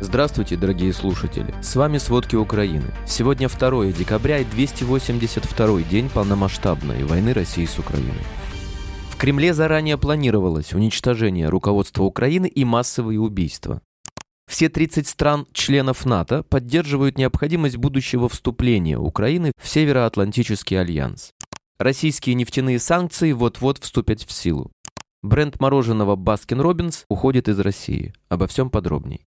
Здравствуйте, дорогие слушатели! С вами «Сводки Украины». Сегодня 2 декабря и 282 день полномасштабной войны России с Украиной. В Кремле заранее планировалось уничтожение руководства Украины и массовые убийства. Все 30 стран-членов НАТО поддерживают необходимость будущего вступления Украины в Североатлантический альянс. Российские нефтяные санкции вот-вот вступят в силу. Бренд мороженого Баскин Робинс уходит из России. Обо всем подробней.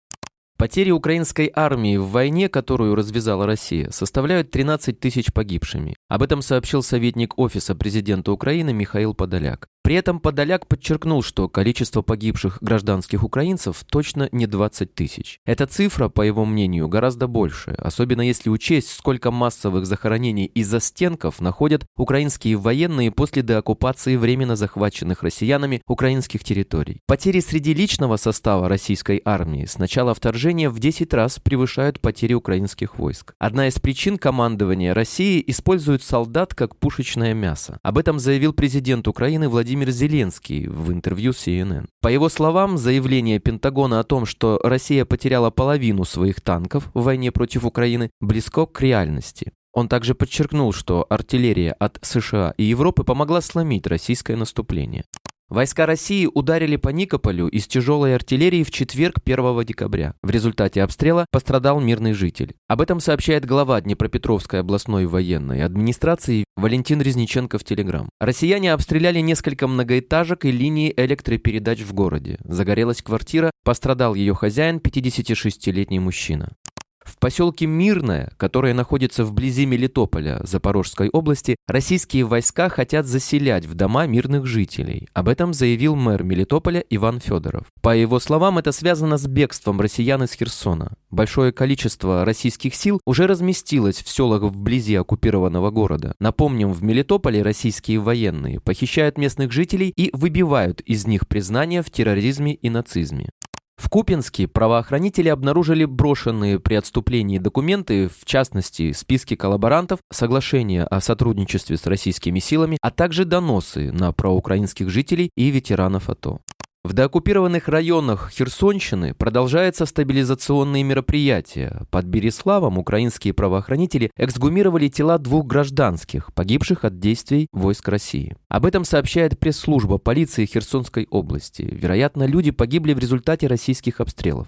Потери украинской армии в войне, которую развязала Россия, составляют 13 тысяч погибшими. Об этом сообщил советник Офиса президента Украины Михаил Подоляк. При этом Подоляк подчеркнул, что количество погибших гражданских украинцев точно не 20 тысяч. Эта цифра, по его мнению, гораздо больше, особенно если учесть, сколько массовых захоронений и застенков находят украинские военные после деоккупации временно захваченных россиянами украинских территорий. Потери среди личного состава российской армии с начала вторжения в 10 раз превышают потери украинских войск. Одна из причин командование России использует солдат как пушечное мясо. Об этом заявил президент Украины Владимир Зеленский в интервью CNN. По его словам, заявление Пентагона о том, что Россия потеряла половину своих танков в войне против Украины, близко к реальности. Он также подчеркнул, что артиллерия от США и Европы помогла сломить российское наступление. Войска России ударили по Никополю из тяжелой артиллерии в четверг 1 декабря. В результате обстрела пострадал мирный житель. Об этом сообщает глава Днепропетровской областной военной администрации Валентин Резниченко в Телеграм. Россияне обстреляли несколько многоэтажек и линии электропередач в городе. Загорелась квартира, пострадал ее хозяин, 56-летний мужчина. Поселке Мирное, которое находится вблизи Мелитополя, Запорожской области, российские войска хотят заселять в дома мирных жителей. Об этом заявил мэр Мелитополя Иван Федоров. По его словам, это связано с бегством россиян из Херсона. Большое количество российских сил уже разместилось в селах вблизи оккупированного города. Напомним, в Мелитополе российские военные похищают местных жителей и выбивают из них признание в терроризме и нацизме. В Купинске правоохранители обнаружили брошенные при отступлении документы, в частности, списки коллаборантов, соглашения о сотрудничестве с российскими силами, а также доносы на проукраинских жителей и ветеранов АТО. В деоккупированных районах Херсонщины продолжаются стабилизационные мероприятия. Под Береславом украинские правоохранители эксгумировали тела двух гражданских, погибших от действий войск России. Об этом сообщает пресс-служба полиции Херсонской области. Вероятно, люди погибли в результате российских обстрелов.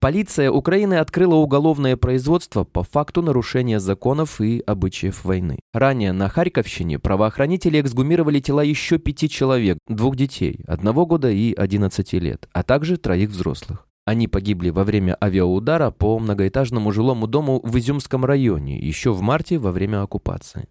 Полиция Украины открыла уголовное производство по факту нарушения законов и обычаев войны. Ранее на Харьковщине правоохранители эксгумировали тела еще пяти человек, двух детей, одного года и 11 лет, а также троих взрослых. Они погибли во время авиаудара по многоэтажному жилому дому в Изюмском районе еще в марте во время оккупации.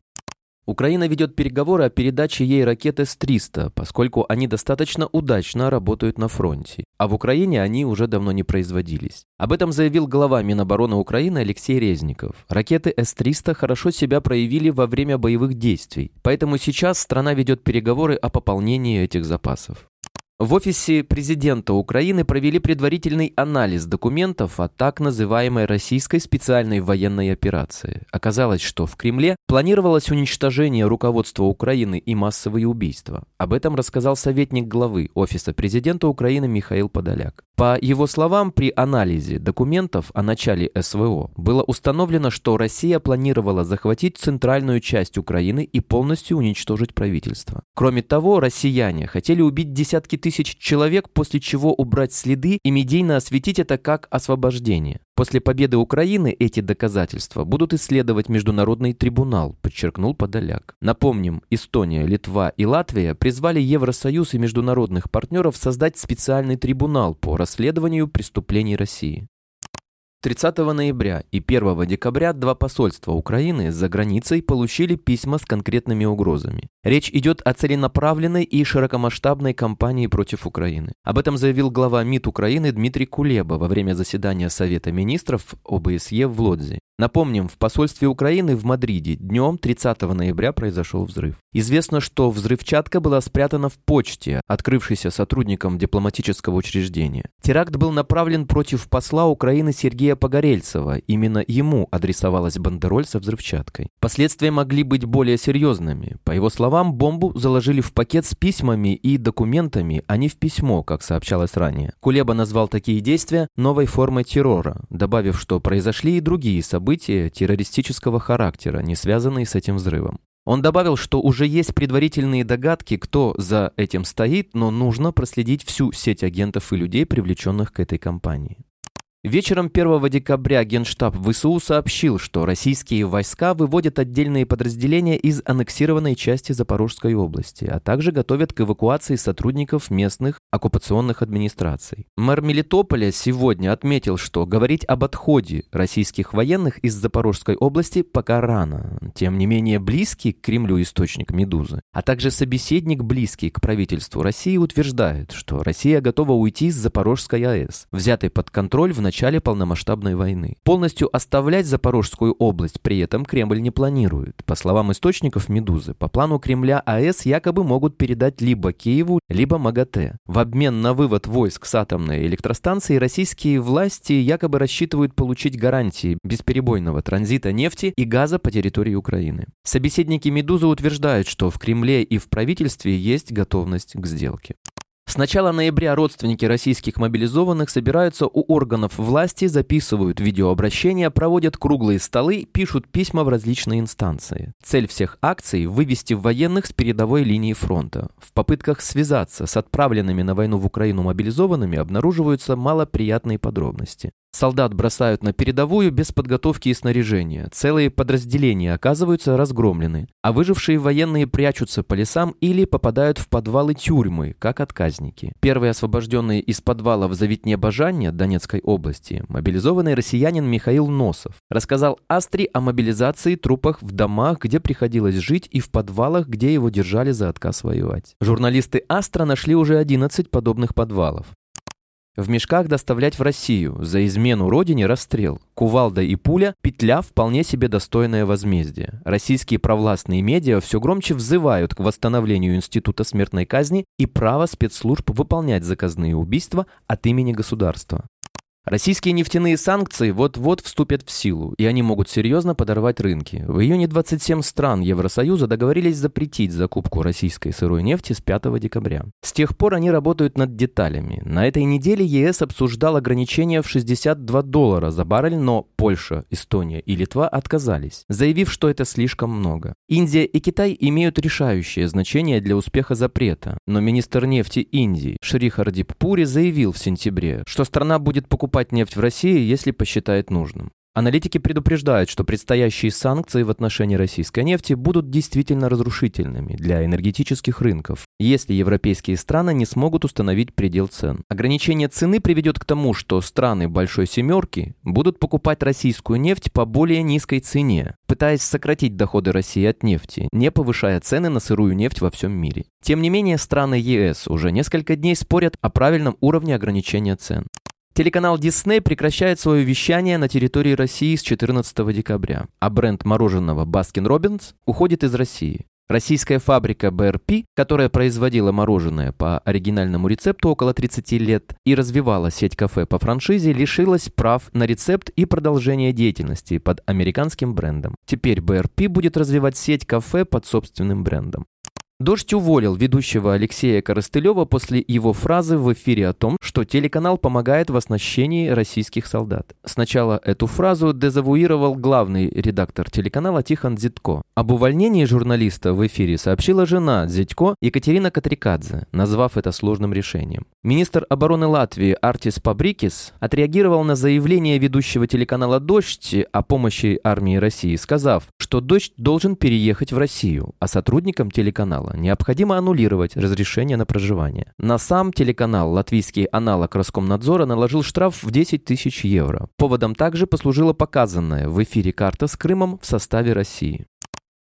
Украина ведет переговоры о передаче ей ракет С-300, поскольку они достаточно удачно работают на фронте, а в Украине они уже давно не производились. Об этом заявил глава Минобороны Украины Алексей Резников. Ракеты С-300 хорошо себя проявили во время боевых действий, поэтому сейчас страна ведет переговоры о пополнении этих запасов. В офисе президента Украины провели предварительный анализ документов о так называемой российской специальной военной операции. Оказалось, что в Кремле планировалось уничтожение руководства Украины и массовые убийства. Об этом рассказал советник главы Офиса президента Украины Михаил Подоляк. По его словам, при анализе документов о начале СВО было установлено, что Россия планировала захватить центральную часть Украины и полностью уничтожить правительство. Кроме того, россияне хотели убить десятки тысяч человек, после чего убрать следы и медийно осветить это как освобождение. После победы Украины эти доказательства будут исследовать Международный трибунал, подчеркнул Подоляк. Напомним, Эстония, Литва и Латвия призвали Евросоюз и международных партнеров создать специальный трибунал по расследованию преступлений России. 30 ноября и 1 декабря два посольства Украины за границей получили письма с конкретными угрозами. Речь идет о целенаправленной и широкомасштабной кампании против Украины. Об этом заявил глава МИД Украины Дмитрий Кулеба во время заседания Совета министров ОБСЕ в Лодзе. Напомним, в посольстве Украины в Мадриде днем 30 ноября произошел взрыв. Известно, что взрывчатка была спрятана в почте, открывшейся сотрудником дипломатического учреждения. Теракт был направлен против посла Украины Сергея Погорельцева. Именно ему адресовалась бандероль со взрывчаткой. Последствия могли быть более серьезными. По его словам, бомбу заложили в пакет с письмами и документами, а не в письмо, как сообщалось ранее. Кулеба назвал такие действия новой формой террора, добавив, что произошли и другие события, события террористического характера, не связанные с этим взрывом. Он добавил, что уже есть предварительные догадки, кто за этим стоит, но нужно проследить всю сеть агентов и людей, привлеченных к этой кампании. Вечером 1 декабря Генштаб ВСУ сообщил, что российские войска выводят отдельные подразделения из аннексированной части Запорожской области, а также готовят к эвакуации сотрудников местных оккупационных администраций. Мэр Мелитополя сегодня отметил, что говорить об отходе российских военных из Запорожской области пока рано. Тем не менее, близкий к Кремлю источник «Медузы», а также собеседник, близкий к правительству России, утверждает, что Россия готова уйти из Запорожской АЭС, взятой под контроль в начале полномасштабной войны. Полностью оставлять Запорожскую область при этом Кремль не планирует. По словам источников «Медузы», по плану Кремля АЭС якобы могут передать либо Киеву, либо МАГАТЭ. В обмен на вывод войск с атомной электростанции российские власти якобы рассчитывают получить гарантии бесперебойного транзита нефти и газа по территории Украины. Собеседники «Медузы» утверждают, что в Кремле и в правительстве есть готовность к сделке. С начала ноября родственники российских мобилизованных собираются у органов власти, записывают видеообращения, проводят круглые столы, пишут письма в различные инстанции. Цель всех акций – вывести военных с передовой линии фронта. В попытках связаться с отправленными на войну в Украину мобилизованными обнаруживаются малоприятные подробности. Солдат бросают на передовую без подготовки и снаряжения. Целые подразделения оказываются разгромлены, а выжившие военные прячутся по лесам или попадают в подвалы тюрьмы, как отказники. Первый освобожденный из подвала в Заветне Бажания Донецкой области, мобилизованный россиянин Михаил Носов, рассказал Астри о мобилизации трупах в домах, где приходилось жить, и в подвалах, где его держали за отказ воевать. Журналисты Астра нашли уже 11 подобных подвалов. В мешках доставлять в Россию, за измену родине расстрел. Кувалда и пуля – петля вполне себе достойное возмездие. Российские провластные медиа все громче взывают к восстановлению института смертной казни и права спецслужб выполнять заказные убийства от имени государства. Российские нефтяные санкции вот-вот вступят в силу, и они могут серьезно подорвать рынки. В июне 27 стран Евросоюза договорились запретить закупку российской сырой нефти с 5 декабря. С тех пор они работают над деталями. На этой неделе ЕС обсуждал ограничение в 62 доллара за баррель, но Польша, Эстония и Литва отказались, заявив, что это слишком много. Индия и Китай имеют решающее значение для успеха запрета, но министр нефти Индии Шри Хардип Пури заявил в сентябре, что страна будет покупать покупать нефть в России, если посчитает нужным. Аналитики предупреждают, что предстоящие санкции в отношении российской нефти будут действительно разрушительными для энергетических рынков, если европейские страны не смогут установить предел цен. Ограничение цены приведет к тому, что страны Большой Семерки будут покупать российскую нефть по более низкой цене, пытаясь сократить доходы России от нефти, не повышая цены на сырую нефть во всем мире. Тем не менее, страны ЕС уже несколько дней спорят о правильном уровне ограничения цен. Телеканал Disney прекращает свое вещание на территории России с 14 декабря, а бренд мороженого Baskin Robbins уходит из России. Российская фабрика BRP, которая производила мороженое по оригинальному рецепту около 30 лет и развивала сеть кафе по франшизе, лишилась прав на рецепт и продолжение деятельности под американским брендом. Теперь BRP будет развивать сеть кафе под собственным брендом. Дождь уволил ведущего Алексея Коростылева после его фразы в эфире о том, что телеканал помогает в оснащении российских солдат. Сначала эту фразу дезавуировал главный редактор телеканала Тихон Зитко. Об увольнении журналиста в эфире сообщила жена Зитко Екатерина Катрикадзе, назвав это сложным решением. Министр обороны Латвии Артис Пабрикис отреагировал на заявление ведущего телеканала «Дождь» о помощи армии России, сказав, что «Дождь» должен переехать в Россию, а сотрудникам телеканала телеканала необходимо аннулировать разрешение на проживание. На сам телеканал латвийский аналог Роскомнадзора наложил штраф в 10 тысяч евро. Поводом также послужила показанная в эфире карта с Крымом в составе России.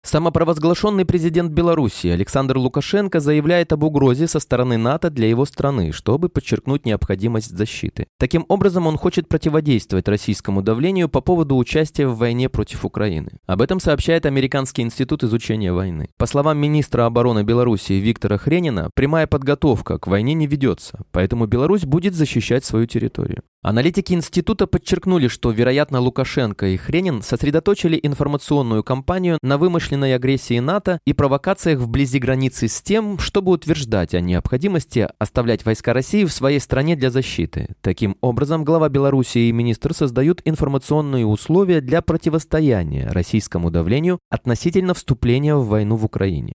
Самопровозглашенный президент Беларуси Александр Лукашенко заявляет об угрозе со стороны НАТО для его страны, чтобы подчеркнуть необходимость защиты. Таким образом, он хочет противодействовать российскому давлению по поводу участия в войне против Украины. Об этом сообщает Американский институт изучения войны. По словам министра обороны Беларуси Виктора Хренина, прямая подготовка к войне не ведется, поэтому Беларусь будет защищать свою территорию. Аналитики института подчеркнули, что, вероятно, Лукашенко и Хренин сосредоточили информационную кампанию на вымышленной агрессии НАТО и провокациях вблизи границы с тем, чтобы утверждать о необходимости оставлять войска России в своей стране для защиты. Таким образом, глава Беларуси и министр создают информационные условия для противостояния российскому давлению относительно вступления в войну в Украине.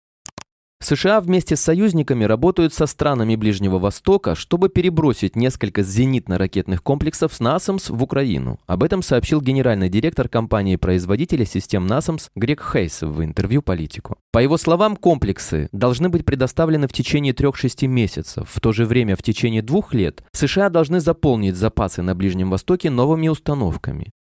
США вместе с союзниками работают со странами Ближнего Востока, чтобы перебросить несколько зенитно-ракетных комплексов с НАСАМС в Украину. Об этом сообщил генеральный директор компании-производителя систем НАСАМС Грег Хейс в интервью «Политику». По его словам, комплексы должны быть предоставлены в течение 3-6 месяцев. В то же время в течение двух лет США должны заполнить запасы на Ближнем Востоке новыми установками.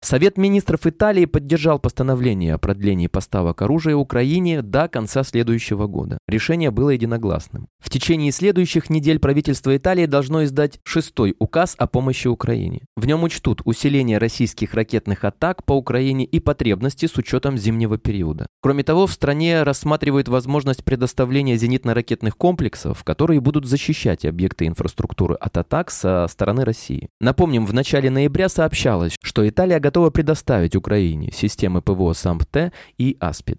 Совет министров Италии поддержал постановление о продлении поставок оружия Украине до конца следующего года. Решение было единогласным. В течение следующих недель правительство Италии должно издать шестой указ о помощи Украине. В нем учтут усиление российских ракетных атак по Украине и потребности с учетом зимнего периода. Кроме того, в стране рассматривают возможность предоставления зенитно-ракетных комплексов, которые будут защищать объекты инфраструктуры от атак со стороны России. Напомним, в начале ноября сообщалось, что Италия готова предоставить Украине системы ПВО САМПТ и АСПИД.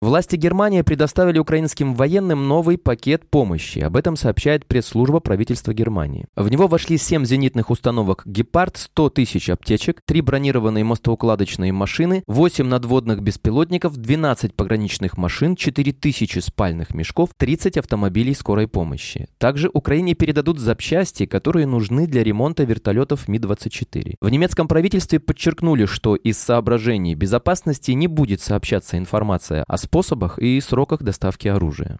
Власти Германии предоставили украинским военным новый пакет помощи. Об этом сообщает пресс-служба правительства Германии. В него вошли 7 зенитных установок «Гепард», 100 тысяч аптечек, 3 бронированные мостоукладочные машины, 8 надводных беспилотников, 12 пограничных машин, 4 тысячи спальных мешков, 30 автомобилей скорой помощи. Также Украине передадут запчасти, которые нужны для ремонта вертолетов Ми-24. В немецком правительстве подчеркнули, что из соображений безопасности не будет сообщаться информация о способах и сроках доставки оружия.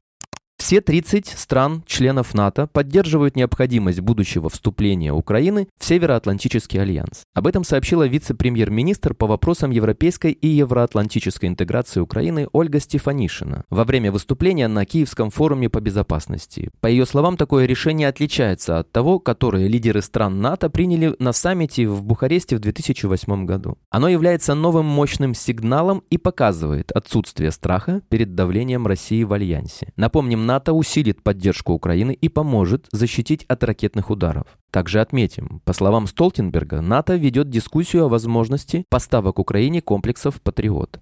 Все 30 стран, членов НАТО, поддерживают необходимость будущего вступления Украины в Североатлантический альянс. Об этом сообщила вице-премьер-министр по вопросам европейской и евроатлантической интеграции Украины Ольга Стефанишина во время выступления на Киевском форуме по безопасности. По ее словам, такое решение отличается от того, которое лидеры стран НАТО приняли на саммите в Бухаресте в 2008 году. Оно является новым мощным сигналом и показывает отсутствие страха перед давлением России в альянсе. Напомним, НАТО усилит поддержку Украины и поможет защитить от ракетных ударов. Также отметим, по словам Столтенберга, НАТО ведет дискуссию о возможности поставок Украине комплексов «Патриот».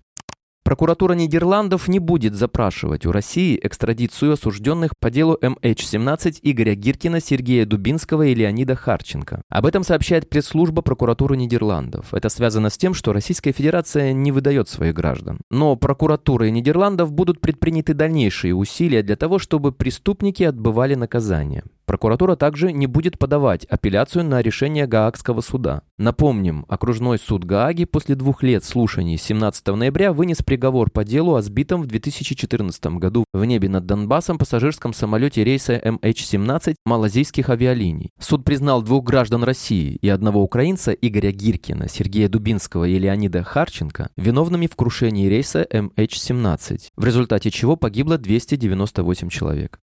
Прокуратура Нидерландов не будет запрашивать у России экстрадицию осужденных по делу MH17 Игоря Гиркина, Сергея Дубинского и Леонида Харченко. Об этом сообщает пресс-служба прокуратуры Нидерландов. Это связано с тем, что Российская Федерация не выдает своих граждан. Но прокуратурой Нидерландов будут предприняты дальнейшие усилия для того, чтобы преступники отбывали наказание. Прокуратура также не будет подавать апелляцию на решение Гаагского суда. Напомним, окружной суд Гааги после двух лет слушаний 17 ноября вынес приговор по делу о сбитом в 2014 году в небе над Донбассом пассажирском самолете рейса MH17 малазийских авиалиний. Суд признал двух граждан России и одного украинца Игоря Гиркина, Сергея Дубинского и Леонида Харченко виновными в крушении рейса MH17, в результате чего погибло 298 человек.